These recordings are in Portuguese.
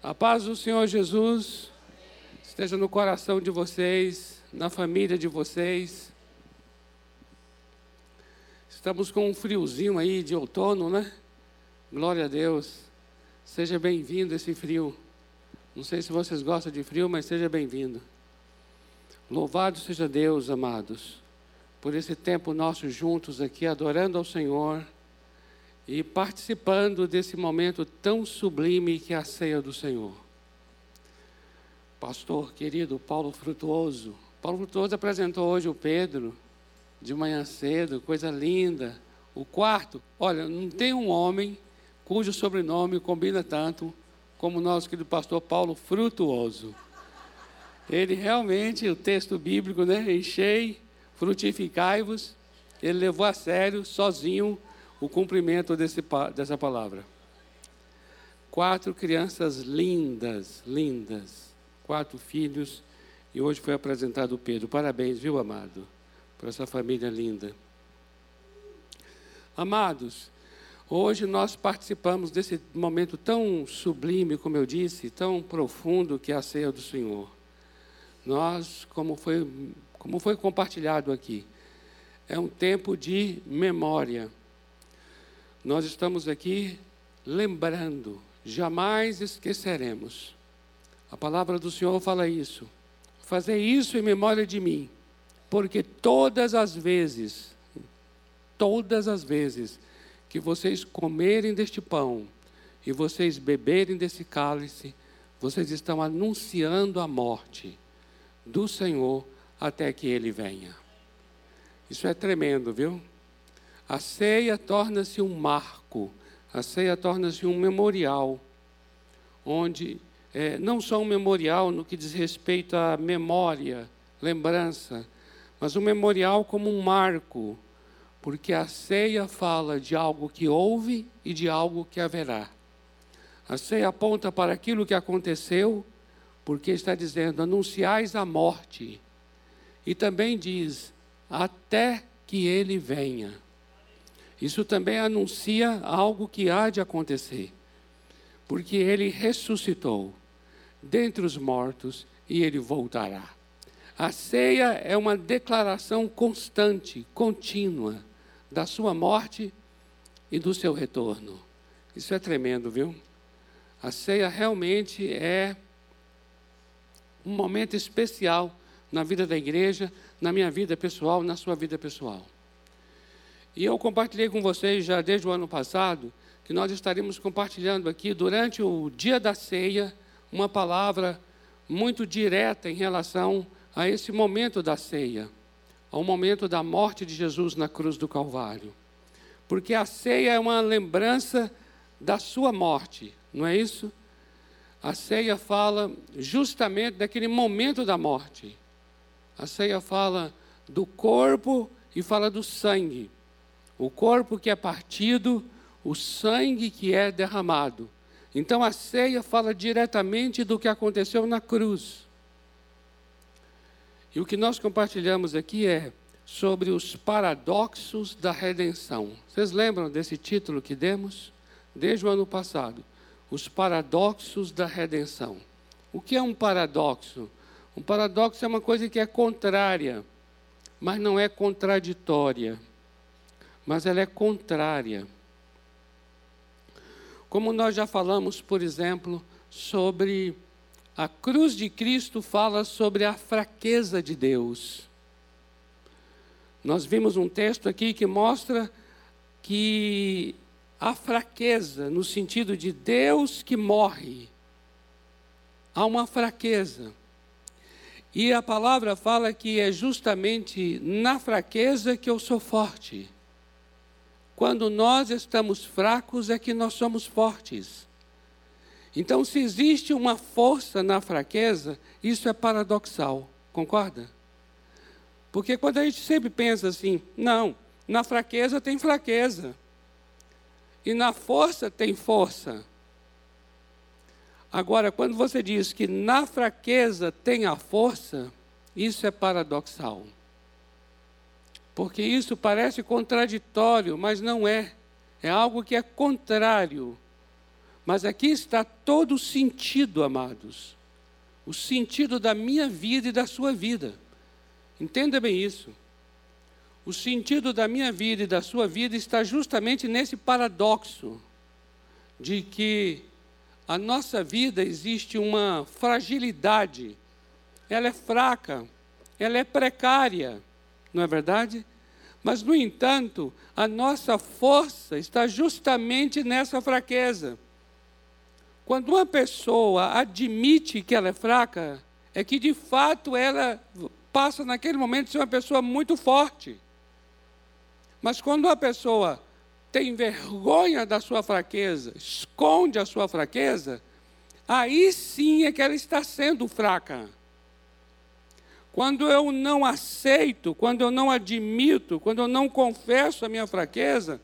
A paz do Senhor Jesus esteja no coração de vocês, na família de vocês. Estamos com um friozinho aí de outono, né? Glória a Deus. Seja bem-vindo esse frio. Não sei se vocês gostam de frio, mas seja bem-vindo. Louvado seja Deus, amados, por esse tempo nosso juntos aqui, adorando ao Senhor e participando desse momento tão sublime que é a ceia do Senhor. Pastor querido Paulo Frutuoso, Paulo Frutuoso apresentou hoje o Pedro, de manhã cedo, coisa linda. O quarto, olha, não tem um homem cujo sobrenome combina tanto como o nosso querido pastor Paulo Frutuoso. Ele realmente, o texto bíblico, né? Enchei, frutificai-vos. Ele levou a sério, sozinho, o cumprimento desse, dessa palavra. Quatro crianças lindas, lindas, quatro filhos, e hoje foi apresentado o Pedro. Parabéns, viu, amado, por essa família linda. Amados, hoje nós participamos desse momento tão sublime, como eu disse, tão profundo que é a ceia do Senhor. Nós, como foi, como foi compartilhado aqui, é um tempo de memória nós estamos aqui lembrando, jamais esqueceremos. A palavra do Senhor fala isso. Fazer isso em memória de mim, porque todas as vezes, todas as vezes que vocês comerem deste pão e vocês beberem desse cálice, vocês estão anunciando a morte do Senhor até que ele venha. Isso é tremendo, viu? A ceia torna-se um marco, a ceia torna-se um memorial, onde é, não só um memorial no que diz respeito à memória, lembrança, mas um memorial como um marco, porque a ceia fala de algo que houve e de algo que haverá. A ceia aponta para aquilo que aconteceu, porque está dizendo: anunciais a morte. E também diz: até que ele venha. Isso também anuncia algo que há de acontecer, porque ele ressuscitou dentre os mortos e ele voltará. A ceia é uma declaração constante, contínua, da sua morte e do seu retorno. Isso é tremendo, viu? A ceia realmente é um momento especial na vida da igreja, na minha vida pessoal, na sua vida pessoal. E eu compartilhei com vocês já desde o ano passado que nós estaremos compartilhando aqui durante o dia da ceia uma palavra muito direta em relação a esse momento da ceia, ao momento da morte de Jesus na cruz do Calvário. Porque a ceia é uma lembrança da sua morte, não é isso? A ceia fala justamente daquele momento da morte. A ceia fala do corpo e fala do sangue o corpo que é partido, o sangue que é derramado. Então a ceia fala diretamente do que aconteceu na cruz. E o que nós compartilhamos aqui é sobre os paradoxos da redenção. Vocês lembram desse título que demos? Desde o ano passado. Os paradoxos da redenção. O que é um paradoxo? Um paradoxo é uma coisa que é contrária, mas não é contraditória mas ela é contrária. Como nós já falamos, por exemplo, sobre a cruz de Cristo fala sobre a fraqueza de Deus. Nós vimos um texto aqui que mostra que a fraqueza, no sentido de Deus que morre, há uma fraqueza. E a palavra fala que é justamente na fraqueza que eu sou forte. Quando nós estamos fracos é que nós somos fortes. Então, se existe uma força na fraqueza, isso é paradoxal, concorda? Porque quando a gente sempre pensa assim, não, na fraqueza tem fraqueza, e na força tem força. Agora, quando você diz que na fraqueza tem a força, isso é paradoxal porque isso parece contraditório, mas não é. É algo que é contrário. Mas aqui está todo o sentido, amados. O sentido da minha vida e da sua vida. Entenda bem isso. O sentido da minha vida e da sua vida está justamente nesse paradoxo de que a nossa vida existe uma fragilidade, ela é fraca, ela é precária, não é verdade? Mas, no entanto, a nossa força está justamente nessa fraqueza. Quando uma pessoa admite que ela é fraca, é que de fato ela passa naquele momento a ser uma pessoa muito forte. Mas quando uma pessoa tem vergonha da sua fraqueza, esconde a sua fraqueza, aí sim é que ela está sendo fraca. Quando eu não aceito, quando eu não admito, quando eu não confesso a minha fraqueza,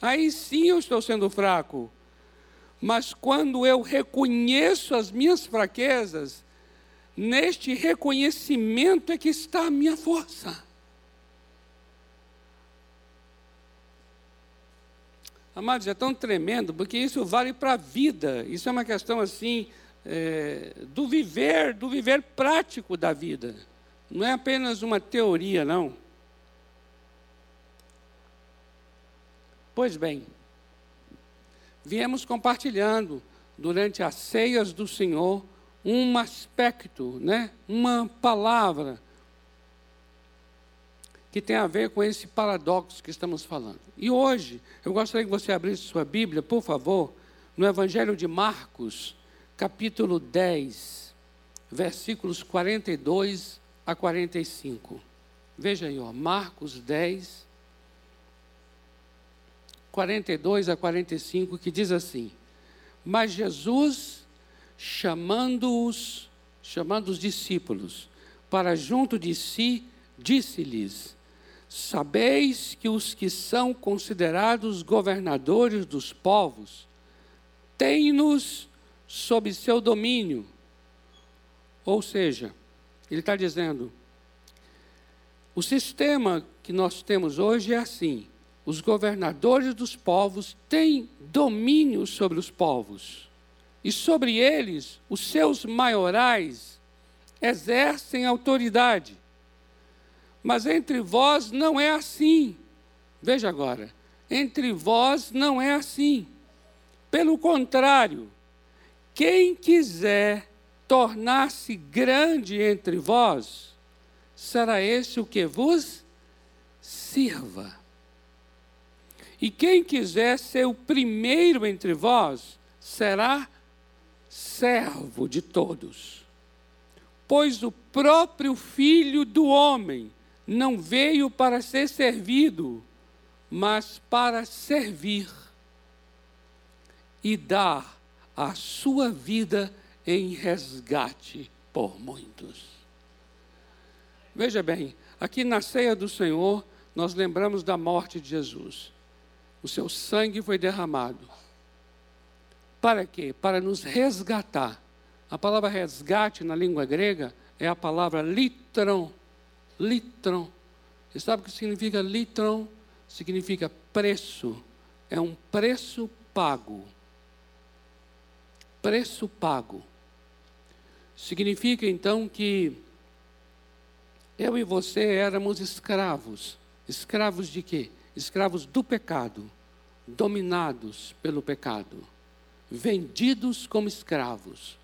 aí sim eu estou sendo fraco. Mas quando eu reconheço as minhas fraquezas, neste reconhecimento é que está a minha força. Amados, é tão tremendo, porque isso vale para a vida. Isso é uma questão assim é, do viver, do viver prático da vida. Não é apenas uma teoria, não. Pois bem, viemos compartilhando durante as ceias do Senhor um aspecto, né? uma palavra que tem a ver com esse paradoxo que estamos falando. E hoje, eu gostaria que você abrisse sua Bíblia, por favor, no Evangelho de Marcos, capítulo 10, versículos 42 a 45. Veja aí, ó, Marcos 10, 42 a 45, que diz assim: Mas Jesus, chamando-os, chamando os discípulos para junto de si, disse-lhes: Sabeis que os que são considerados governadores dos povos têm-nos sob seu domínio. Ou seja, ele está dizendo: o sistema que nós temos hoje é assim: os governadores dos povos têm domínio sobre os povos, e sobre eles, os seus maiorais exercem autoridade. Mas entre vós não é assim. Veja agora, entre vós não é assim. Pelo contrário, quem quiser tornar-se grande entre vós, será esse o que vos sirva. E quem quiser ser o primeiro entre vós, será servo de todos. Pois o próprio Filho do Homem não veio para ser servido, mas para servir e dar a sua vida em resgate por muitos. Veja bem, aqui na ceia do Senhor, nós lembramos da morte de Jesus. O seu sangue foi derramado. Para quê? Para nos resgatar. A palavra resgate na língua grega é a palavra litron, Litron. Você sabe o que significa litron? Significa preço. É um preço pago. Preço pago. Significa então que eu e você éramos escravos. Escravos de quê? Escravos do pecado, dominados pelo pecado, vendidos como escravos.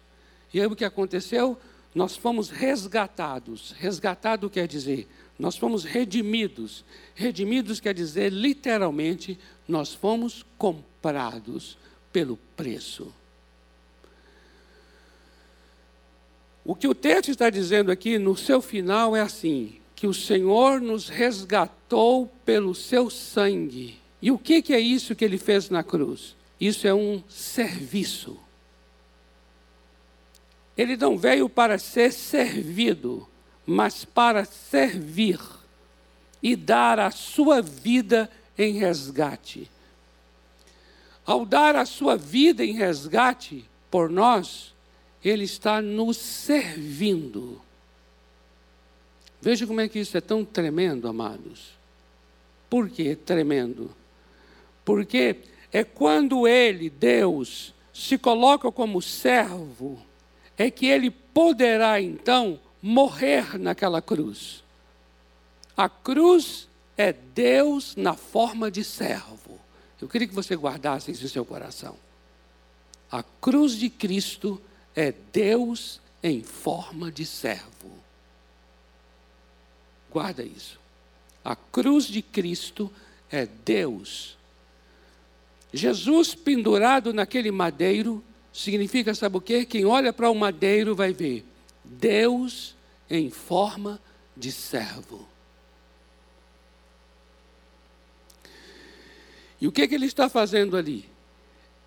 E aí o que aconteceu? nós fomos resgatados. Resgatado quer dizer, nós fomos redimidos. Redimidos quer dizer, literalmente, nós fomos comprados pelo preço. O que o texto está dizendo aqui no seu final é assim: que o Senhor nos resgatou pelo seu sangue. E o que, que é isso que ele fez na cruz? Isso é um serviço. Ele não veio para ser servido, mas para servir e dar a sua vida em resgate. Ao dar a sua vida em resgate por nós, ele está nos servindo. Veja como é que isso é tão tremendo, amados. Por que tremendo? Porque é quando ele, Deus, se coloca como servo, é que ele poderá então morrer naquela cruz. A cruz é Deus na forma de servo. Eu queria que você guardasse isso em seu coração. A cruz de Cristo é Deus em forma de servo. Guarda isso. A cruz de Cristo é Deus. Jesus pendurado naquele madeiro significa, sabe o quê? Quem olha para o madeiro vai ver Deus em forma de servo. E o que, que ele está fazendo ali?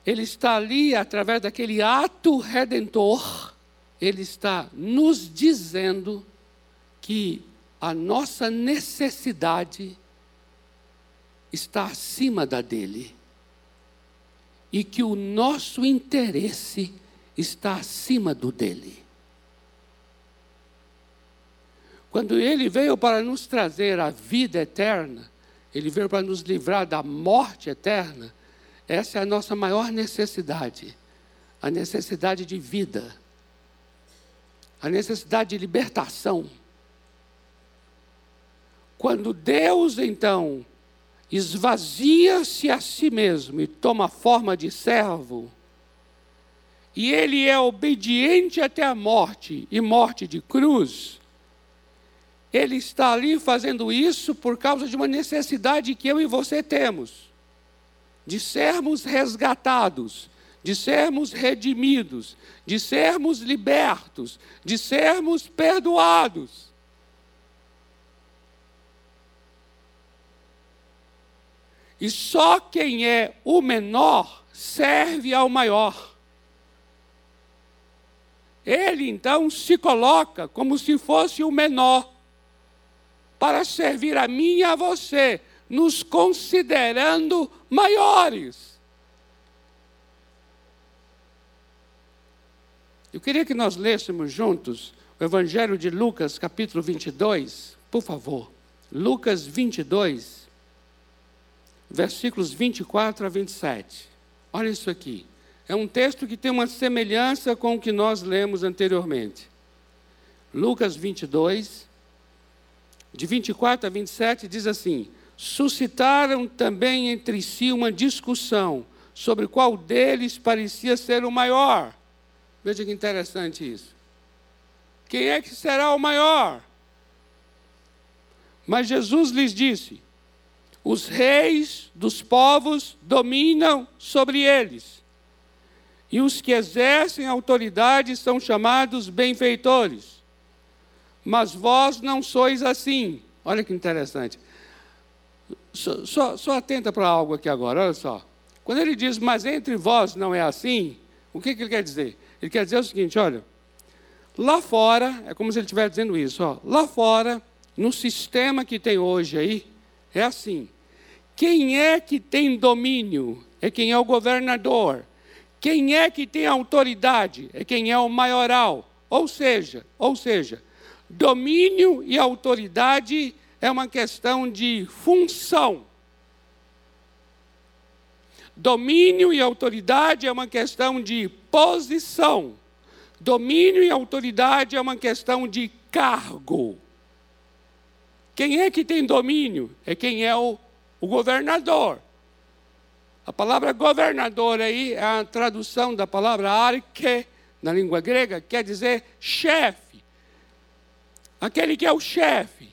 Ele está ali, através daquele ato redentor, ele está nos dizendo que a nossa necessidade está acima da dele e que o nosso interesse está acima do dele. Quando ele veio para nos trazer a vida eterna, ele veio para nos livrar da morte eterna. Essa é a nossa maior necessidade, a necessidade de vida, a necessidade de libertação. Quando Deus, então, esvazia-se a si mesmo e toma forma de servo, e ele é obediente até a morte e morte de cruz, ele está ali fazendo isso por causa de uma necessidade que eu e você temos, de sermos resgatados, de sermos redimidos, de sermos libertos, de sermos perdoados. E só quem é o menor serve ao maior. Ele então se coloca como se fosse o menor para servir a mim e a você, nos considerando maiores. Eu queria que nós lêssemos juntos o Evangelho de Lucas, capítulo 22, por favor. Lucas 22, versículos 24 a 27. Olha isso aqui. É um texto que tem uma semelhança com o que nós lemos anteriormente. Lucas 22, de 24 a 27, diz assim: Suscitaram também entre si uma discussão sobre qual deles parecia ser o maior. Veja que interessante isso. Quem é que será o maior? Mas Jesus lhes disse: Os reis dos povos dominam sobre eles, e os que exercem autoridade são chamados benfeitores mas vós não sois assim. Olha que interessante. Só, só, só atenta para algo aqui agora, olha só. Quando ele diz, mas entre vós não é assim, o que, que ele quer dizer? Ele quer dizer o seguinte: olha, lá fora, é como se ele estivesse dizendo isso, ó, lá fora, no sistema que tem hoje aí, é assim. Quem é que tem domínio? É quem é o governador. Quem é que tem autoridade? É quem é o maioral. Ou seja, ou seja, Domínio e autoridade é uma questão de função. Domínio e autoridade é uma questão de posição. Domínio e autoridade é uma questão de cargo. Quem é que tem domínio? É quem é o, o governador. A palavra governador aí é a tradução da palavra arque, na língua grega, quer dizer chefe aquele que é o chefe.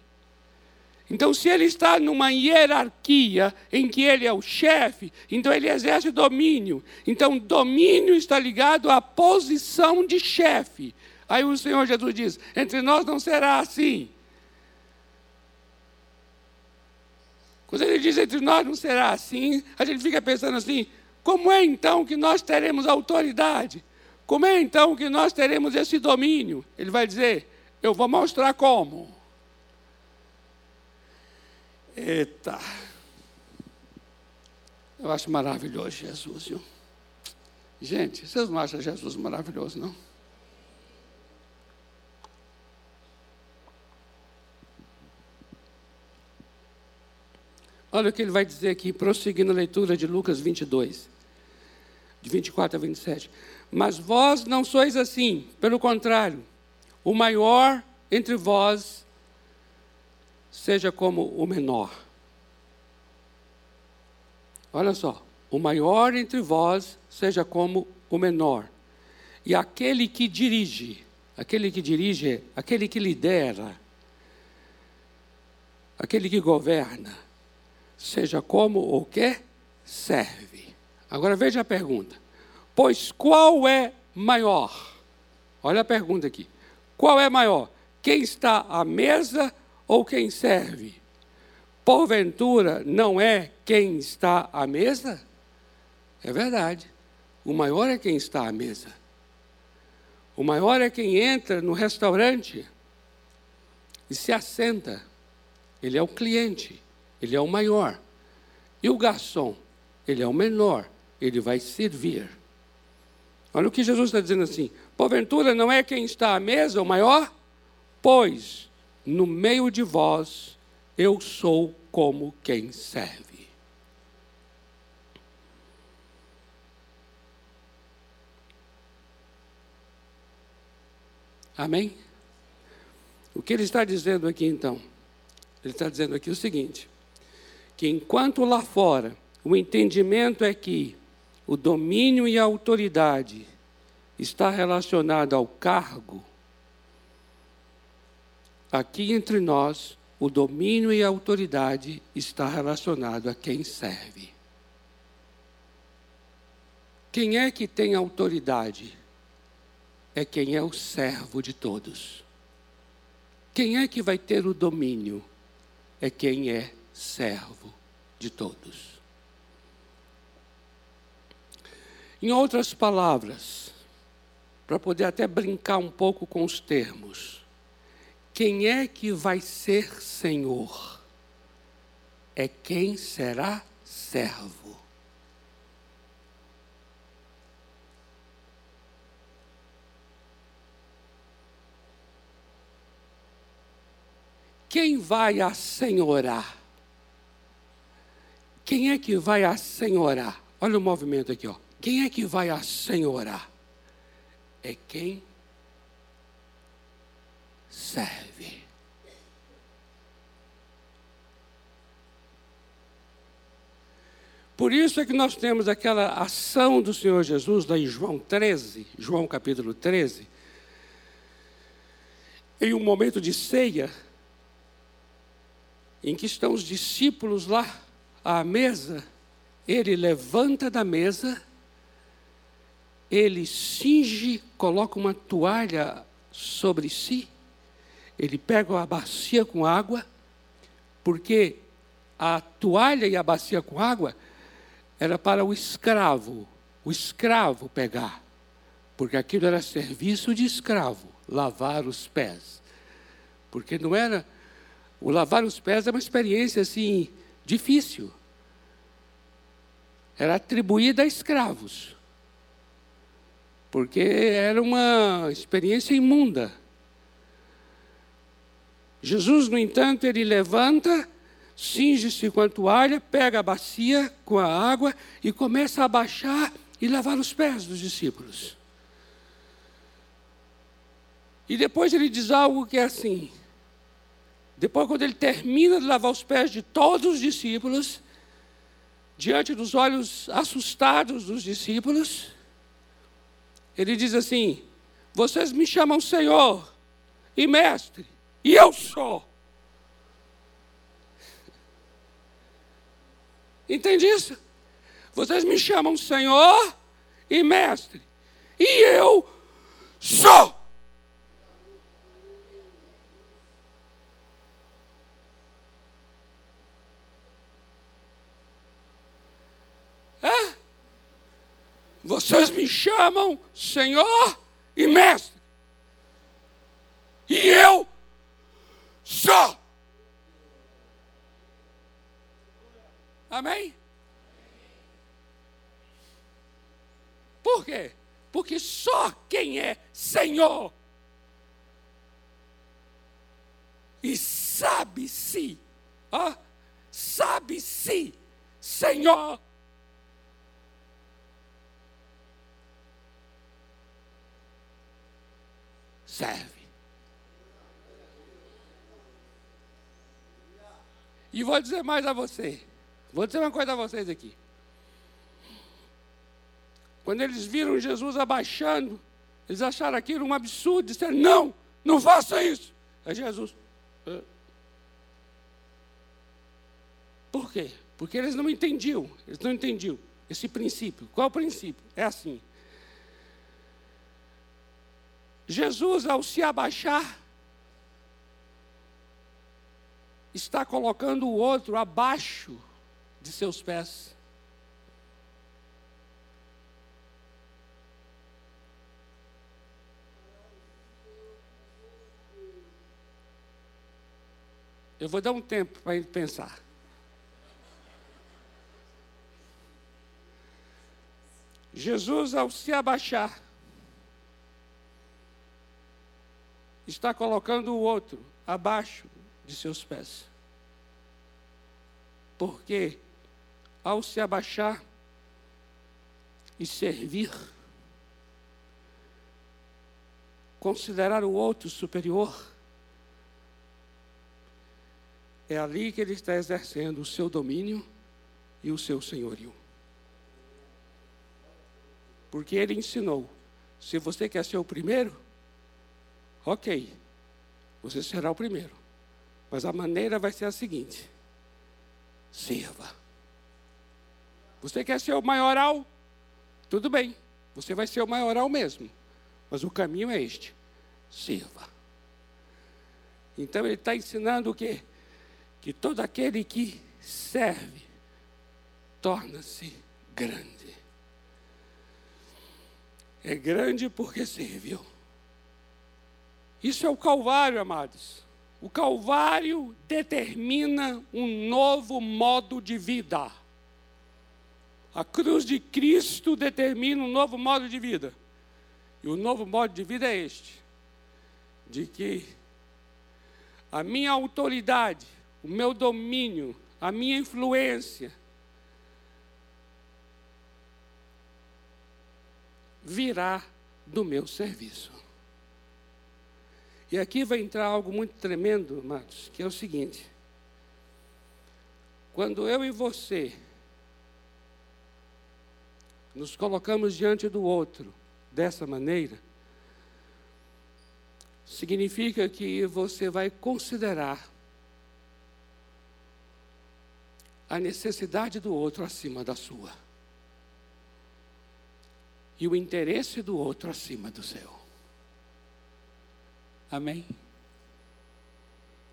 Então, se ele está numa hierarquia em que ele é o chefe, então ele exerce domínio. Então, domínio está ligado à posição de chefe. Aí o Senhor Jesus diz: entre nós não será assim. Quando ele diz entre nós não será assim, a gente fica pensando assim: como é então que nós teremos autoridade? Como é então que nós teremos esse domínio? Ele vai dizer: eu vou mostrar como. Eita. Eu acho maravilhoso Jesus, viu? Gente, vocês não acham Jesus maravilhoso, não? Olha o que ele vai dizer aqui, prosseguindo a leitura de Lucas 22. de 24 a 27. Mas vós não sois assim, pelo contrário, o maior entre vós seja como o menor. Olha só, o maior entre vós seja como o menor. E aquele que dirige, aquele que dirige, aquele que lidera, aquele que governa, seja como o que serve. Agora veja a pergunta. Pois qual é maior? Olha a pergunta aqui. Qual é maior? Quem está à mesa ou quem serve? Porventura não é quem está à mesa? É verdade. O maior é quem está à mesa. O maior é quem entra no restaurante e se assenta. Ele é o cliente, ele é o maior. E o garçom, ele é o menor, ele vai servir. Olha o que Jesus está dizendo assim: porventura não é quem está à mesa o maior? Pois no meio de vós eu sou como quem serve. Amém? O que ele está dizendo aqui então? Ele está dizendo aqui o seguinte: que enquanto lá fora o entendimento é que o domínio e a autoridade está relacionado ao cargo, aqui entre nós o domínio e a autoridade está relacionado a quem serve. Quem é que tem autoridade? É quem é o servo de todos. Quem é que vai ter o domínio? É quem é servo de todos. Em outras palavras, para poder até brincar um pouco com os termos, quem é que vai ser senhor? É quem será servo. Quem vai assenhorar? Quem é que vai assenhorar? Olha o movimento aqui, ó. Quem é que vai assenhorar? É quem serve. Por isso é que nós temos aquela ação do Senhor Jesus, lá em João 13, João capítulo 13, em um momento de ceia, em que estão os discípulos lá à mesa, ele levanta da mesa, ele cinge, coloca uma toalha sobre si, ele pega a bacia com água, porque a toalha e a bacia com água era para o escravo, o escravo pegar, porque aquilo era serviço de escravo, lavar os pés. Porque não era. O lavar os pés é uma experiência assim, difícil. Era atribuída a escravos. Porque era uma experiência imunda. Jesus, no entanto, ele levanta, cinge-se com a toalha, pega a bacia com a água e começa a baixar e lavar os pés dos discípulos. E depois ele diz algo que é assim. Depois, quando ele termina de lavar os pés de todos os discípulos, diante dos olhos assustados dos discípulos, ele diz assim: Vocês me chamam Senhor e Mestre, e eu sou. Entende isso? Vocês me chamam Senhor e Mestre, e eu sou. É? Vocês me chamam Senhor e Mestre, e eu só. Amém? Por quê? Porque só quem é Senhor e sabe-se, ó, sabe-se, Senhor. Serve. E vou dizer mais a você. Vou dizer uma coisa a vocês aqui. Quando eles viram Jesus abaixando, eles acharam aquilo um absurdo, disseram: Não, não faça isso. É Jesus. Por quê? Porque eles não entendiam, eles não entendiam esse princípio. Qual é o princípio? É assim. Jesus, ao se abaixar, está colocando o outro abaixo de seus pés. Eu vou dar um tempo para ele pensar. Jesus, ao se abaixar, está colocando o outro abaixo de seus pés. Porque, ao se abaixar e servir, considerar o outro superior, é ali que ele está exercendo o seu domínio e o seu senhorio. Porque ele ensinou: se você quer ser o primeiro, ok, você será o primeiro. Mas a maneira vai ser a seguinte: sirva. Você quer ser o maioral? Tudo bem, você vai ser o maioral mesmo. Mas o caminho é este: sirva. Então ele está ensinando o quê? que todo aquele que serve torna-se grande. É grande porque serviu. Isso é o Calvário, amados. O Calvário determina um novo modo de vida. A cruz de Cristo determina um novo modo de vida. E o novo modo de vida é este: de que a minha autoridade o meu domínio, a minha influência, virá do meu serviço. E aqui vai entrar algo muito tremendo, amados, que é o seguinte: quando eu e você nos colocamos diante do outro dessa maneira, significa que você vai considerar a necessidade do outro acima da sua. E o interesse do outro acima do seu. Amém?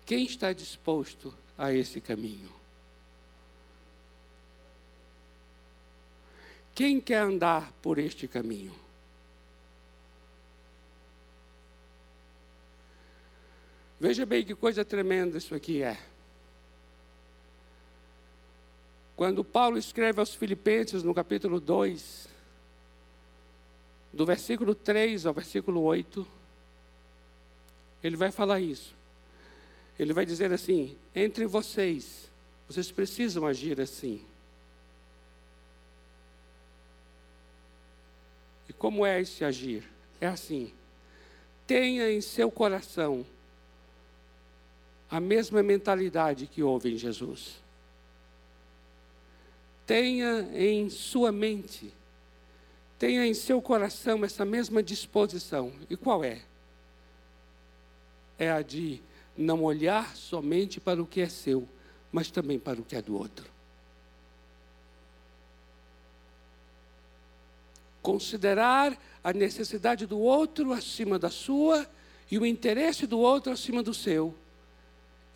Quem está disposto a esse caminho? Quem quer andar por este caminho? Veja bem que coisa tremenda isso aqui é. Quando Paulo escreve aos Filipenses, no capítulo 2, do versículo 3 ao versículo 8, ele vai falar isso. Ele vai dizer assim: entre vocês, vocês precisam agir assim. E como é esse agir? É assim: tenha em seu coração a mesma mentalidade que houve em Jesus tenha em sua mente, tenha em seu coração essa mesma disposição. E qual é? É a de não olhar somente para o que é seu, mas também para o que é do outro. Considerar a necessidade do outro acima da sua e o interesse do outro acima do seu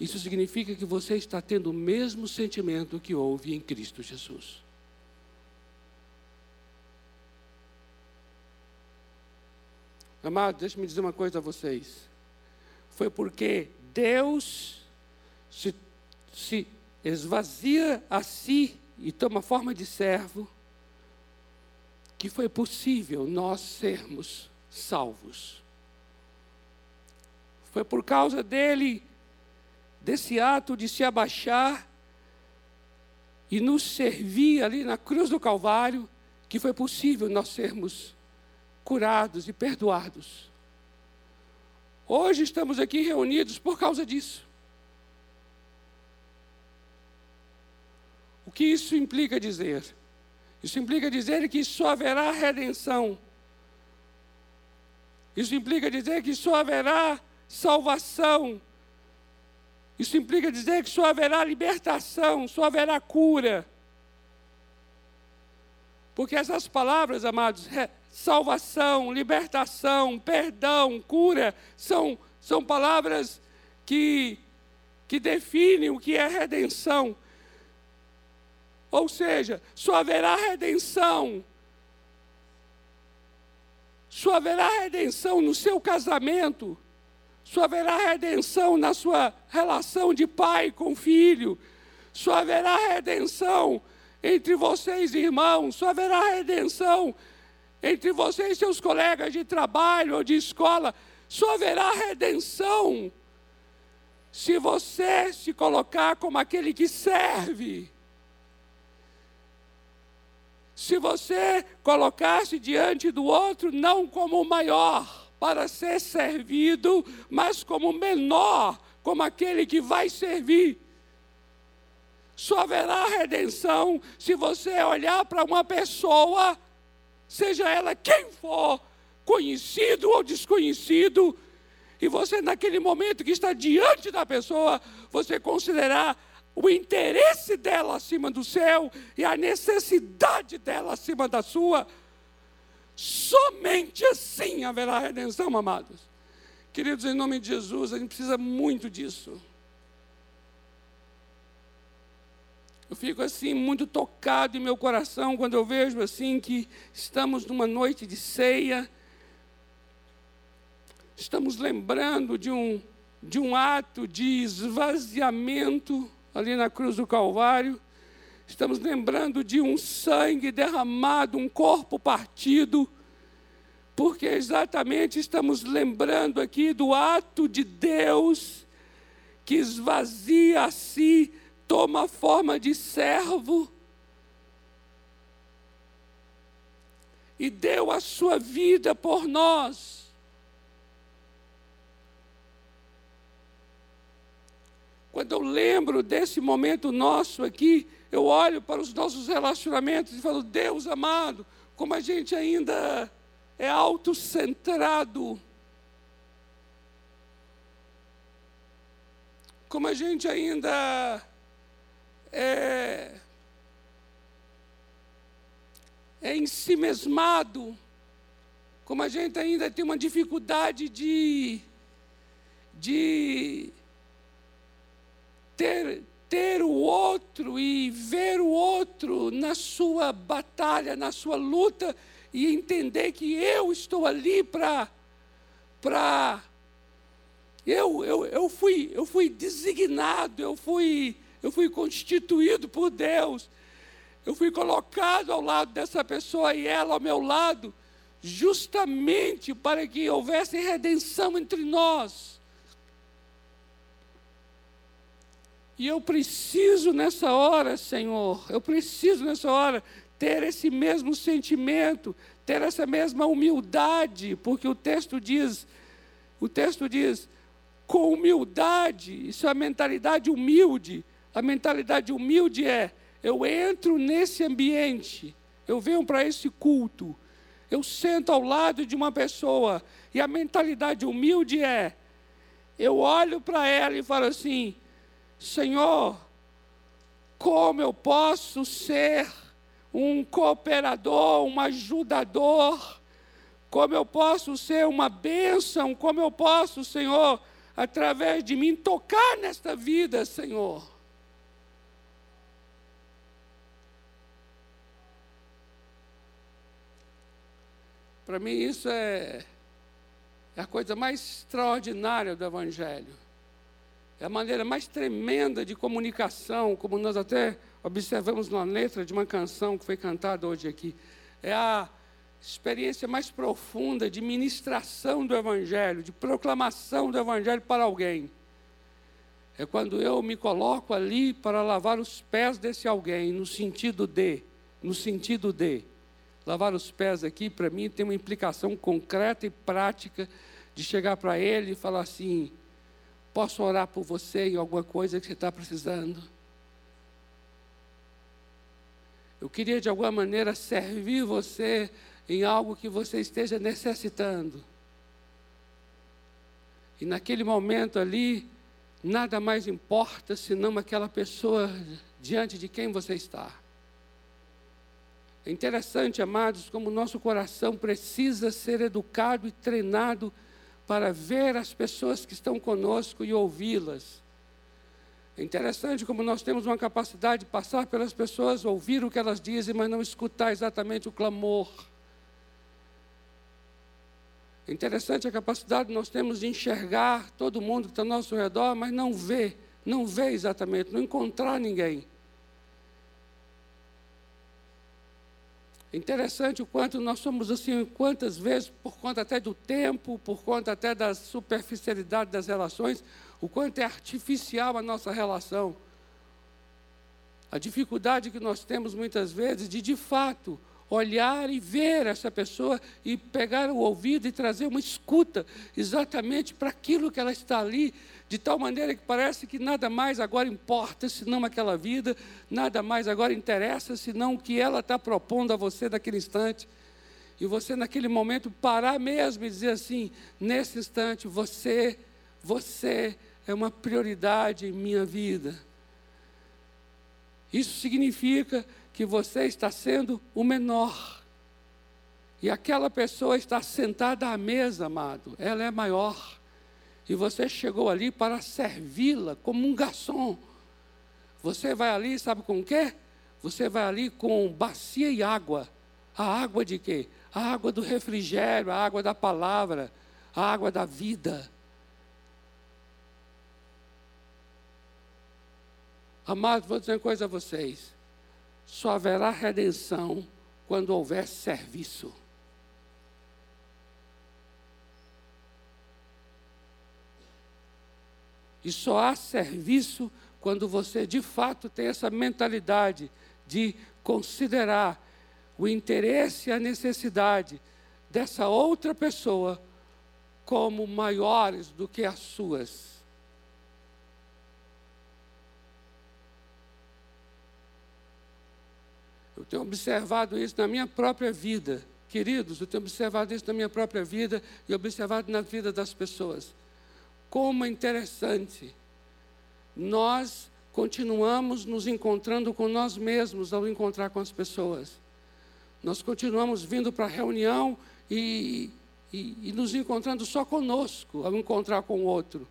isso significa que você está tendo o mesmo sentimento que houve em Cristo Jesus. Amado, deixe-me dizer uma coisa a vocês. Foi porque Deus se, se esvazia a si e toma forma de servo, que foi possível nós sermos salvos. Foi por causa dele desse ato de se abaixar e nos servir ali na cruz do Calvário, que foi possível nós sermos curados e perdoados. Hoje estamos aqui reunidos por causa disso. O que isso implica dizer? Isso implica dizer que só haverá redenção. Isso implica dizer que só haverá salvação. Isso implica dizer que só haverá libertação, só haverá cura. Porque essas palavras, amados, salvação, libertação, perdão, cura, são, são palavras que, que definem o que é redenção. Ou seja, só haverá redenção. Só haverá redenção no seu casamento. Só haverá redenção na sua relação de pai com filho. Só haverá redenção entre vocês, irmãos. Só haverá redenção entre você e seus colegas de trabalho ou de escola. Só haverá redenção se você se colocar como aquele que serve. Se você colocar-se diante do outro não como o maior para ser servido, mas como menor, como aquele que vai servir. Só haverá redenção se você olhar para uma pessoa seja ela quem for, conhecido ou desconhecido, e você, naquele momento que está diante da pessoa, você considerar o interesse dela acima do seu e a necessidade dela acima da sua, somente assim haverá redenção, amados. Queridos, em nome de Jesus, a gente precisa muito disso. Eu fico assim muito tocado em meu coração quando eu vejo assim que estamos numa noite de ceia. Estamos lembrando de um de um ato de esvaziamento ali na cruz do Calvário. Estamos lembrando de um sangue derramado, um corpo partido, porque exatamente estamos lembrando aqui do ato de Deus que esvazia a si toma a forma de servo e deu a sua vida por nós. Quando eu lembro desse momento nosso aqui, eu olho para os nossos relacionamentos e falo: Deus amado, como a gente ainda é autocentrado. Como a gente ainda é, é mesmado, como a gente ainda tem uma dificuldade de, de ter, ter o outro e ver o outro na sua batalha, na sua luta, e entender que eu estou ali para. Eu, eu, eu, fui, eu fui designado, eu fui eu fui constituído por Deus, eu fui colocado ao lado dessa pessoa e ela ao meu lado, justamente para que houvesse redenção entre nós. E eu preciso nessa hora, Senhor, eu preciso nessa hora ter esse mesmo sentimento, ter essa mesma humildade, porque o texto diz, o texto diz, com humildade, isso é a mentalidade humilde, a mentalidade humilde é: eu entro nesse ambiente, eu venho para esse culto, eu sento ao lado de uma pessoa, e a mentalidade humilde é: eu olho para ela e falo assim: Senhor, como eu posso ser um cooperador, um ajudador, como eu posso ser uma bênção, como eu posso, Senhor, através de mim, tocar nesta vida, Senhor. Para mim, isso é, é a coisa mais extraordinária do Evangelho. É a maneira mais tremenda de comunicação, como nós até observamos na letra de uma canção que foi cantada hoje aqui. É a experiência mais profunda de ministração do Evangelho, de proclamação do Evangelho para alguém. É quando eu me coloco ali para lavar os pés desse alguém, no sentido de, no sentido de. Lavar os pés aqui, para mim, tem uma implicação concreta e prática de chegar para ele e falar assim: posso orar por você em alguma coisa que você está precisando? Eu queria de alguma maneira servir você em algo que você esteja necessitando. E naquele momento ali, nada mais importa senão aquela pessoa diante de quem você está. É interessante, amados, como o nosso coração precisa ser educado e treinado para ver as pessoas que estão conosco e ouvi-las. É interessante como nós temos uma capacidade de passar pelas pessoas, ouvir o que elas dizem, mas não escutar exatamente o clamor. É interessante a capacidade que nós temos de enxergar todo mundo que está ao nosso redor, mas não ver, não ver exatamente, não encontrar ninguém. É interessante o quanto nós somos assim, quantas vezes, por conta até do tempo, por conta até da superficialidade das relações, o quanto é artificial a nossa relação. A dificuldade que nós temos muitas vezes de, de fato, olhar e ver essa pessoa e pegar o ouvido e trazer uma escuta exatamente para aquilo que ela está ali, de tal maneira que parece que nada mais agora importa senão aquela vida, nada mais agora interessa senão o que ela está propondo a você naquele instante. E você, naquele momento, parar mesmo e dizer assim: nesse instante, você, você é uma prioridade em minha vida. Isso significa que você está sendo o menor. E aquela pessoa está sentada à mesa, amado, ela é maior. E você chegou ali para servi-la como um garçom. Você vai ali, sabe com o quê? Você vai ali com bacia e água. A água de quê? A água do refrigério, a água da palavra, a água da vida. Amados, vou dizer uma coisa a vocês. Só haverá redenção quando houver serviço. E só há serviço quando você de fato tem essa mentalidade de considerar o interesse e a necessidade dessa outra pessoa como maiores do que as suas. Eu tenho observado isso na minha própria vida. Queridos, eu tenho observado isso na minha própria vida e observado na vida das pessoas. Como é interessante. Nós continuamos nos encontrando com nós mesmos ao encontrar com as pessoas. Nós continuamos vindo para a reunião e, e, e nos encontrando só conosco ao encontrar com o outro.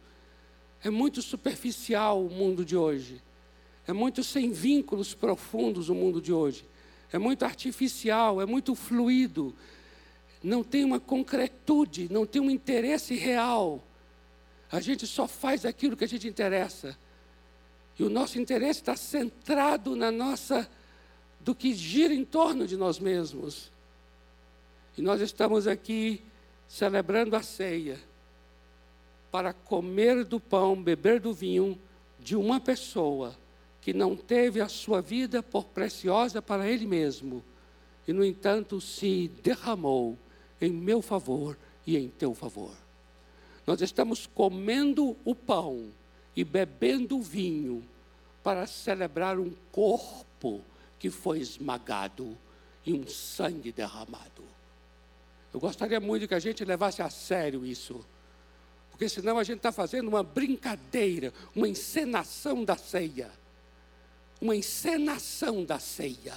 É muito superficial o mundo de hoje. É muito sem vínculos profundos o mundo de hoje é muito artificial, é muito fluido, não tem uma concretude, não tem um interesse real. A gente só faz aquilo que a gente interessa. E o nosso interesse está centrado na nossa, do que gira em torno de nós mesmos. E nós estamos aqui celebrando a ceia para comer do pão, beber do vinho de uma pessoa que não teve a sua vida por preciosa para ele mesmo, e no entanto se derramou em meu favor e em teu favor. Nós estamos comendo o pão e bebendo o vinho para celebrar um corpo que foi esmagado e um sangue derramado. Eu gostaria muito que a gente levasse a sério isso, porque senão a gente está fazendo uma brincadeira, uma encenação da ceia uma encenação da ceia.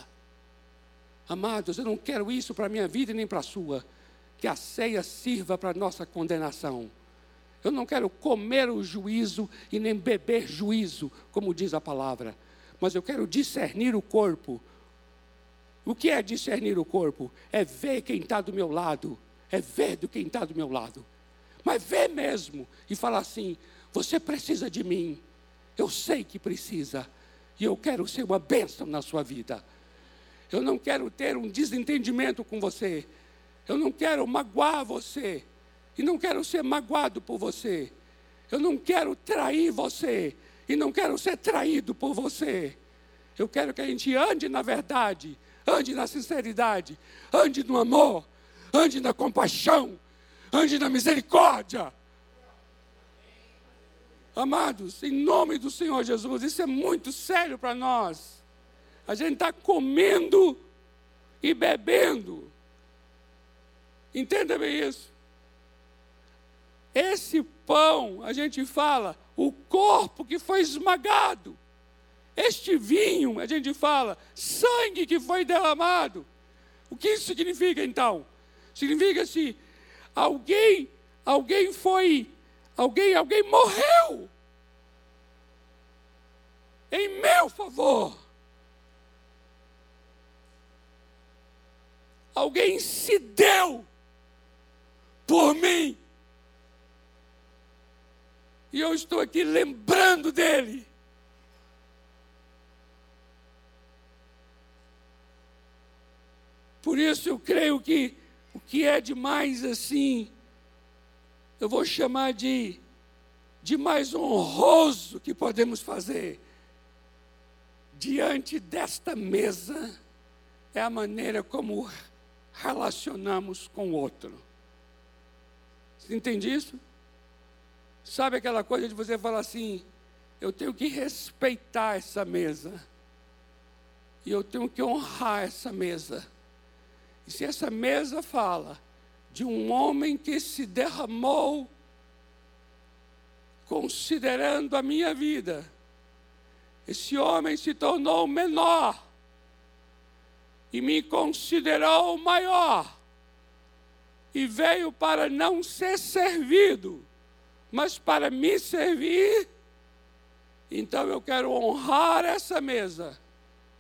Amados, eu não quero isso para a minha vida e nem para a sua. Que a ceia sirva para a nossa condenação. Eu não quero comer o juízo e nem beber juízo, como diz a palavra. Mas eu quero discernir o corpo. O que é discernir o corpo? É ver quem está do meu lado. É ver do quem está do meu lado. Mas ver mesmo e falar assim: você precisa de mim. Eu sei que precisa e eu quero ser uma bênção na sua vida. Eu não quero ter um desentendimento com você. Eu não quero magoar você. E não quero ser magoado por você. Eu não quero trair você. E não quero ser traído por você. Eu quero que a gente ande na verdade, ande na sinceridade, ande no amor, ande na compaixão, ande na misericórdia. Amados, em nome do Senhor Jesus, isso é muito sério para nós. A gente está comendo e bebendo. Entenda bem isso. Esse pão, a gente fala, o corpo que foi esmagado. Este vinho, a gente fala, sangue que foi derramado. O que isso significa então? Significa se alguém, alguém foi, alguém, alguém morreu em meu favor. Alguém se deu por mim. E eu estou aqui lembrando dele. Por isso eu creio que o que é de mais assim, eu vou chamar de, de mais honroso que podemos fazer diante desta mesa é a maneira como relacionamos com o outro. Você entende isso? Sabe aquela coisa de você falar assim: eu tenho que respeitar essa mesa, e eu tenho que honrar essa mesa. E se essa mesa fala de um homem que se derramou, considerando a minha vida, esse homem se tornou menor e me considerou maior, e veio para não ser servido, mas para me servir. Então eu quero honrar essa mesa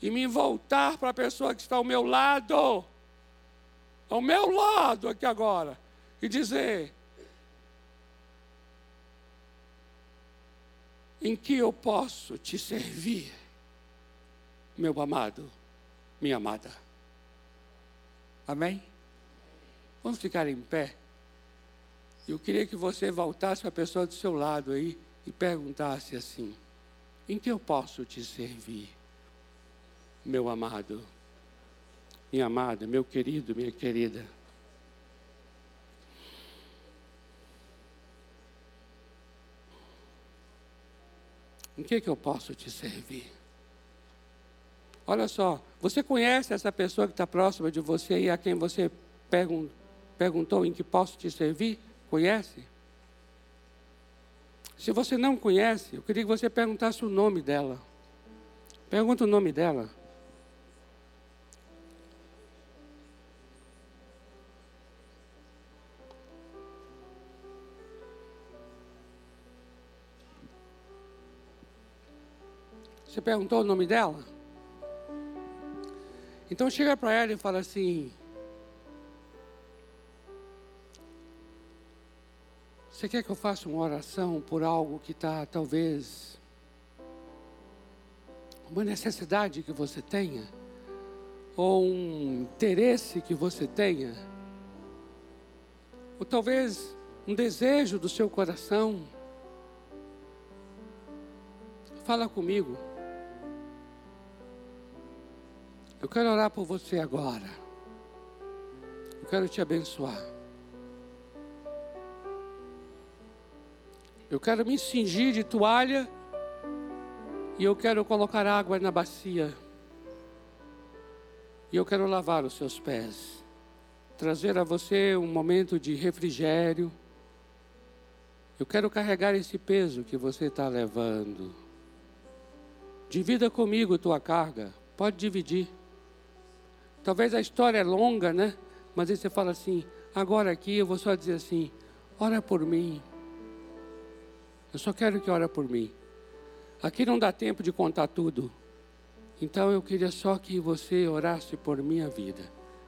e me voltar para a pessoa que está ao meu lado ao meu lado aqui agora e dizer: em que eu posso te servir, meu amado, minha amada. Amém? Vamos ficar em pé. Eu queria que você voltasse para a pessoa do seu lado aí e perguntasse assim: em que eu posso te servir, meu amado? minha amada, meu querido, minha querida. Em que, que eu posso te servir? Olha só, você conhece essa pessoa que está próxima de você e a quem você pergun perguntou em que posso te servir? Conhece? Se você não conhece, eu queria que você perguntasse o nome dela. Pergunta o nome dela. Você perguntou o nome dela? Então chega para ela e fala assim: Você quer que eu faça uma oração por algo que está talvez uma necessidade que você tenha? Ou um interesse que você tenha? Ou talvez um desejo do seu coração? Fala comigo. Eu quero orar por você agora. Eu quero te abençoar. Eu quero me cingir de toalha e eu quero colocar água na bacia. E eu quero lavar os seus pés. Trazer a você um momento de refrigério. Eu quero carregar esse peso que você está levando. Divida comigo tua carga. Pode dividir. Talvez a história é longa, né? Mas aí você fala assim: agora aqui eu vou só dizer assim: ora por mim. Eu só quero que ora por mim. Aqui não dá tempo de contar tudo. Então eu queria só que você orasse por minha vida.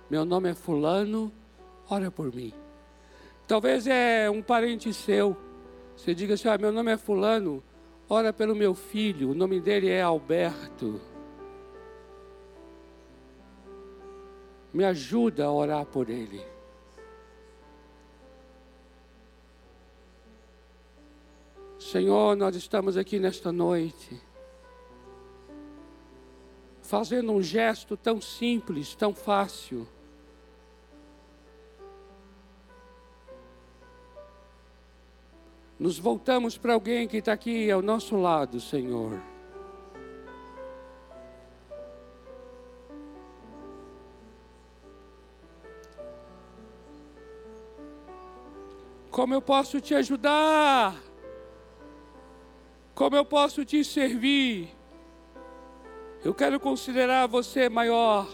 Meu nome é Fulano, ora por mim. Talvez é um parente seu. Você diga assim: ah, meu nome é Fulano, ora pelo meu filho. O nome dele é Alberto. me ajuda a orar por ele. Senhor, nós estamos aqui nesta noite, fazendo um gesto tão simples, tão fácil. nos voltamos para alguém que está aqui ao nosso lado, Senhor. Como eu posso te ajudar? Como eu posso te servir? Eu quero considerar você maior.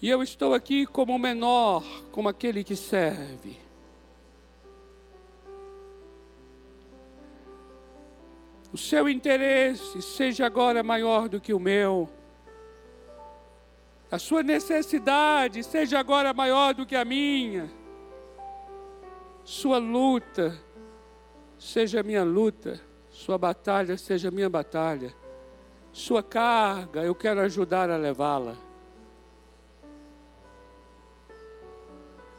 E eu estou aqui como menor, como aquele que serve. O seu interesse seja agora maior do que o meu. A sua necessidade seja agora maior do que a minha sua luta seja minha luta, sua batalha seja minha batalha, sua carga eu quero ajudar a levá-la.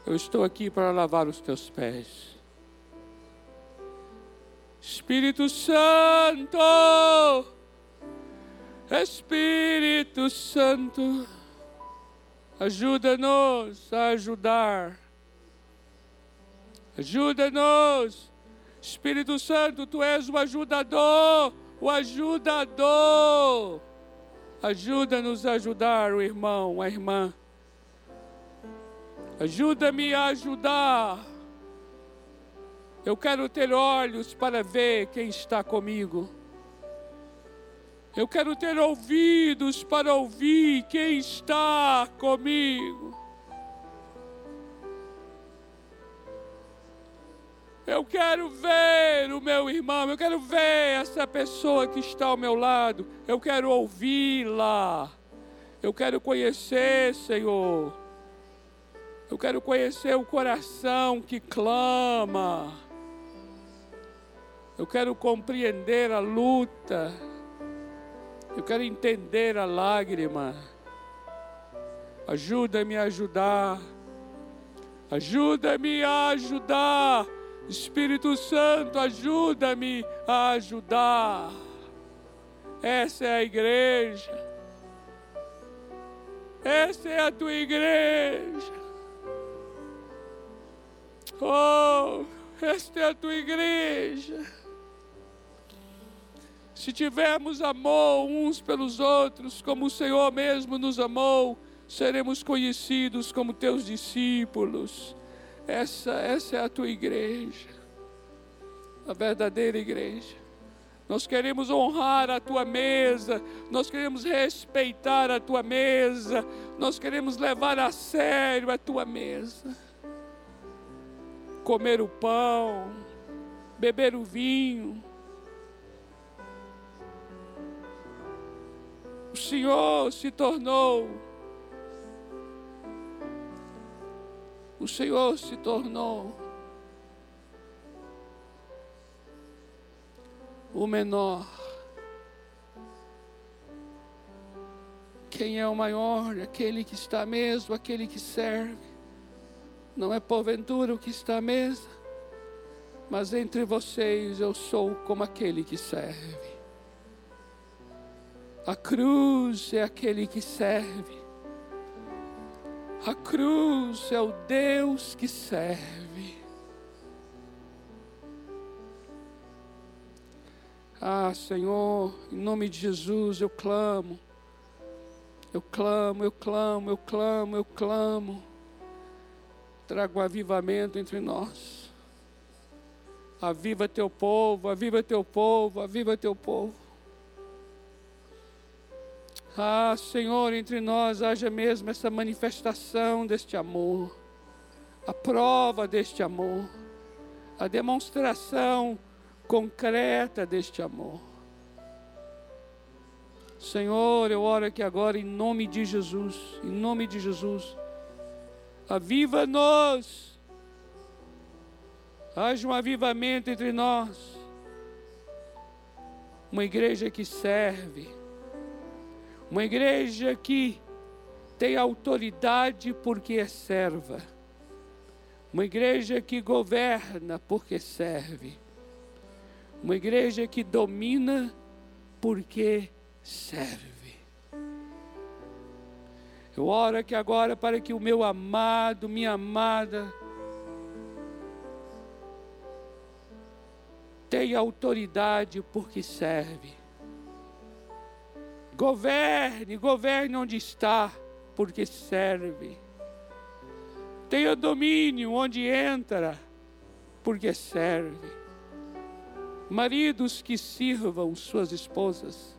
Eu estou aqui para lavar os teus pés. Espírito Santo, Espírito Santo, ajuda-nos a ajudar Ajuda-nos. Espírito Santo, tu és o ajudador, o ajudador. Ajuda-nos a ajudar o irmão, a irmã. Ajuda-me a ajudar. Eu quero ter olhos para ver quem está comigo. Eu quero ter ouvidos para ouvir quem está comigo. Eu quero ver o meu irmão, eu quero ver essa pessoa que está ao meu lado, eu quero ouvi-la, eu quero conhecer, Senhor, eu quero conhecer o coração que clama, eu quero compreender a luta, eu quero entender a lágrima, ajuda-me a ajudar, ajuda-me a ajudar Espírito Santo, ajuda-me a ajudar. Essa é a igreja. Essa é a tua igreja. Oh, esta é a tua igreja. Se tivermos amor uns pelos outros, como o Senhor mesmo nos amou, seremos conhecidos como teus discípulos. Essa, essa é a tua igreja, a verdadeira igreja. Nós queremos honrar a tua mesa, nós queremos respeitar a tua mesa, nós queremos levar a sério a tua mesa. Comer o pão, beber o vinho. O Senhor se tornou o Senhor se tornou o menor. Quem é o maior? Aquele que está à mesa, aquele que serve. Não é porventura o que está à mesa, mas entre vocês eu sou como aquele que serve. A cruz é aquele que serve. A cruz é o Deus que serve. Ah, Senhor, em nome de Jesus eu clamo. Eu clamo, eu clamo, eu clamo, eu clamo. Trago avivamento entre nós. Aviva teu povo, aviva teu povo, aviva teu povo. Ah, Senhor, entre nós haja mesmo essa manifestação deste amor, a prova deste amor, a demonstração concreta deste amor. Senhor, eu oro aqui agora em nome de Jesus, em nome de Jesus. Aviva-nos. Haja um avivamento entre nós. Uma igreja que serve uma igreja que tem autoridade porque é serva. Uma igreja que governa porque serve. Uma igreja que domina porque serve. Eu oro aqui agora para que o meu amado, minha amada, tem autoridade porque serve. Governe, governe onde está, porque serve. Tenha domínio onde entra, porque serve. Maridos que sirvam suas esposas,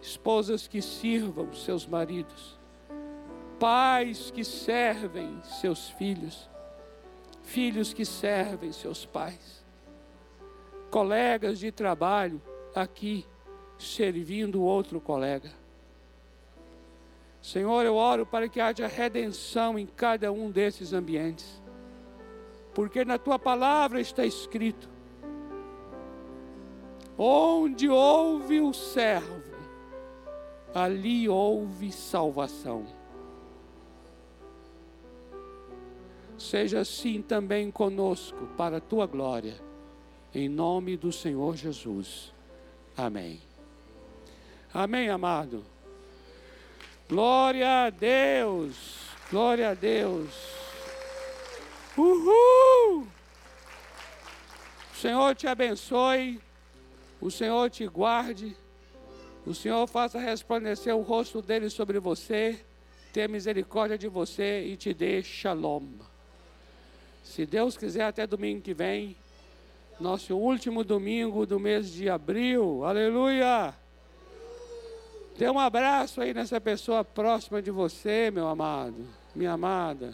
esposas que sirvam seus maridos, pais que servem seus filhos, filhos que servem seus pais, colegas de trabalho aqui servindo outro colega. Senhor, eu oro para que haja redenção em cada um desses ambientes, porque na tua palavra está escrito: onde houve o servo, ali houve salvação. Seja assim também conosco, para a tua glória, em nome do Senhor Jesus. Amém. Amém, amado. Glória a Deus. Glória a Deus. Uhul! O Senhor te abençoe. O Senhor te guarde. O Senhor faça resplandecer o rosto dele sobre você. Tenha misericórdia de você e te dê shalom. Se Deus quiser, até domingo que vem, nosso último domingo do mês de abril. Aleluia! Dê um abraço aí nessa pessoa próxima de você, meu amado, minha amada.